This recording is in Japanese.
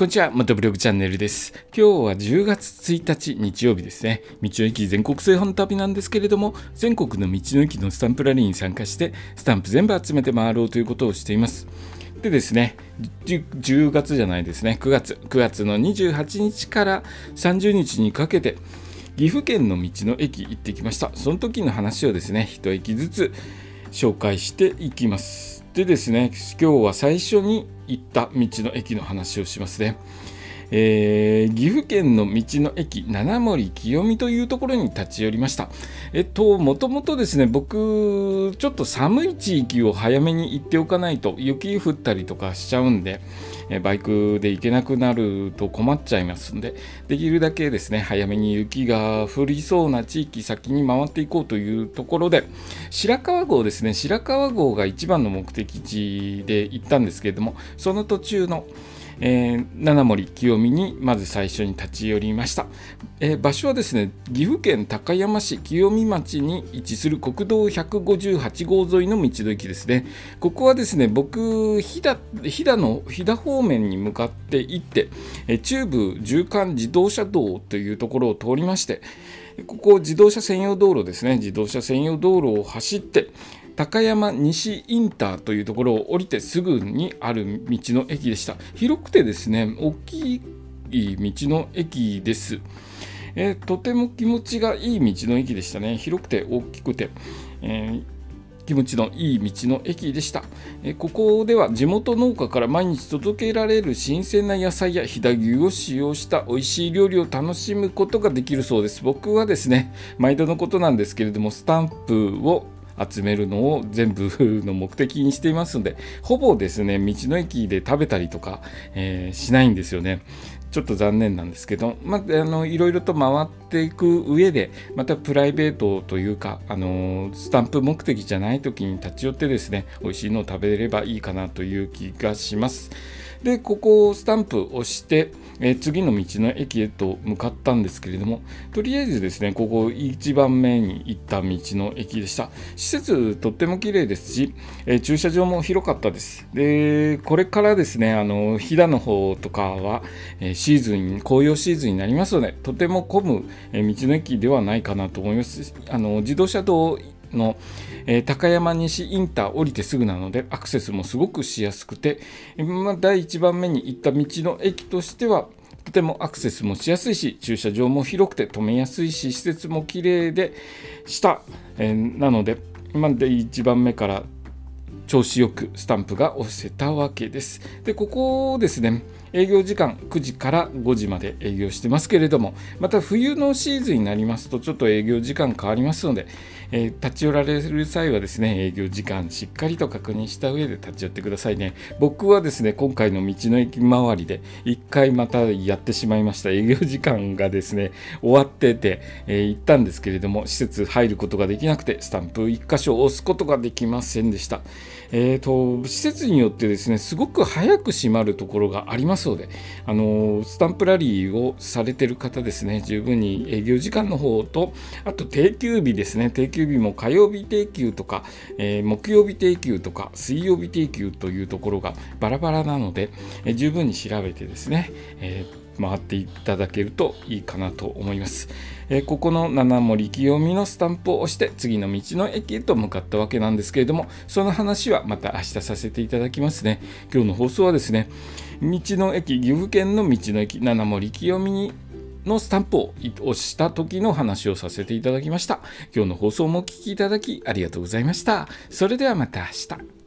こんにちは、元ブログチャンネルです。今日は10月1日日曜日ですね。道の駅全国製本旅なんですけれども、全国の道の駅のスタンプラリーに参加して、スタンプ全部集めて回ろうということをしています。でですね、10月じゃないですね、9月、9月の28日から30日にかけて、岐阜県の道の駅行ってきました。その時の話をですね、一駅ずつ紹介していきます。でですね今日は最初に行った道の駅の話をしますね。えー、岐阜県の道の駅七森清美というところに立ち寄りました。えっと、もともとですね、僕、ちょっと寒い地域を早めに行っておかないと、雪降ったりとかしちゃうんで、バイクで行けなくなると困っちゃいますんで、できるだけですね、早めに雪が降りそうな地域先に回っていこうというところで、白川郷ですね、白川郷が一番の目的地で行ったんですけれども、その途中の、えー、七森清美にまず最初に立ち寄りました、えー、場所はですね岐阜県高山市清美町に位置する国道158号沿いの道の駅ですね。ここはですね僕飛騨飛騨の飛騨方面に向かって行って、えー、中部縦貫自動車道というところを通りましてここ自動車専用道路ですね。自動車専用道路を走って高山西インターというところを降りてすぐにある道の駅でした広くてですね大きい道の駅です、えー、とても気持ちがいい道の駅でしたね広くて大きくて、えー気持ちのいい道の駅でした。えここでは地元農家から毎日届けられる新鮮な野菜や飛騨牛を使用した美味しい料理を楽しむことができるそうです。僕はですね、毎度のことなんですけれども、スタンプを集めるのを全部の目的にしていますのでほぼですね道の駅で食べたりとか、えー、しないんですよねちょっと残念なんですけど、まあ、あのいろいろと回っていく上でまたプライベートというかあのスタンプ目的じゃない時に立ち寄ってですね美味しいのを食べればいいかなという気がします。でここをスタンプをして、え、次の道の駅へと向かったんですけれどもとりあえずですねここ1番目に行った道の駅でした。施設とっても綺麗ですし、え、駐車場も広かったです。でこれからですねあの飛騨の方とかは、え、シーズン紅葉シーズンになりますのでとても混む、え道の駅ではないかなと思います。あの自動車道の、えー、高山西インター降りてすぐなのでアクセスもすごくしやすくて、まあ、第1番目に行った道の駅としてはとてもアクセスもしやすいし駐車場も広くて止めやすいし施設も綺麗でした、えー、なので、まあ、1番目から調子よくスタンプが押せたわけです。でここですね営業時間9時から5時まで営業してますけれどもまた冬のシーズンになりますとちょっと営業時間変わりますので、えー、立ち寄られる際はですね営業時間しっかりと確認した上で立ち寄ってくださいね。僕はですね今回の道の駅周りで1回またやってしまいました。営業時間がですね終わってて、えー、行ったんですけれども施設入ることができなくてスタンプ1箇所押すことができませんでした。えーと、施設によってですねすごく早く閉まるところがありますのであのスタンプラリーをされてる方ですね十分に営業時間の方とあと定休日ですね定休日も火曜日定休とか、えー、木曜日定休とか水曜日定休というところがバラバラなので、えー、十分に調べてですね、えー回っていただけるといいかなと思います。えー、ここの七森清美のスタンプを押して次の道の駅へと向かったわけなんですけれどもその話はまた明日させていただきますね。今日の放送はですね道の駅岐阜県の道の駅七森清美にのスタンプを押した時の話をさせていただきました。今日の放送もお聴きいただきありがとうございました。それではまた明日。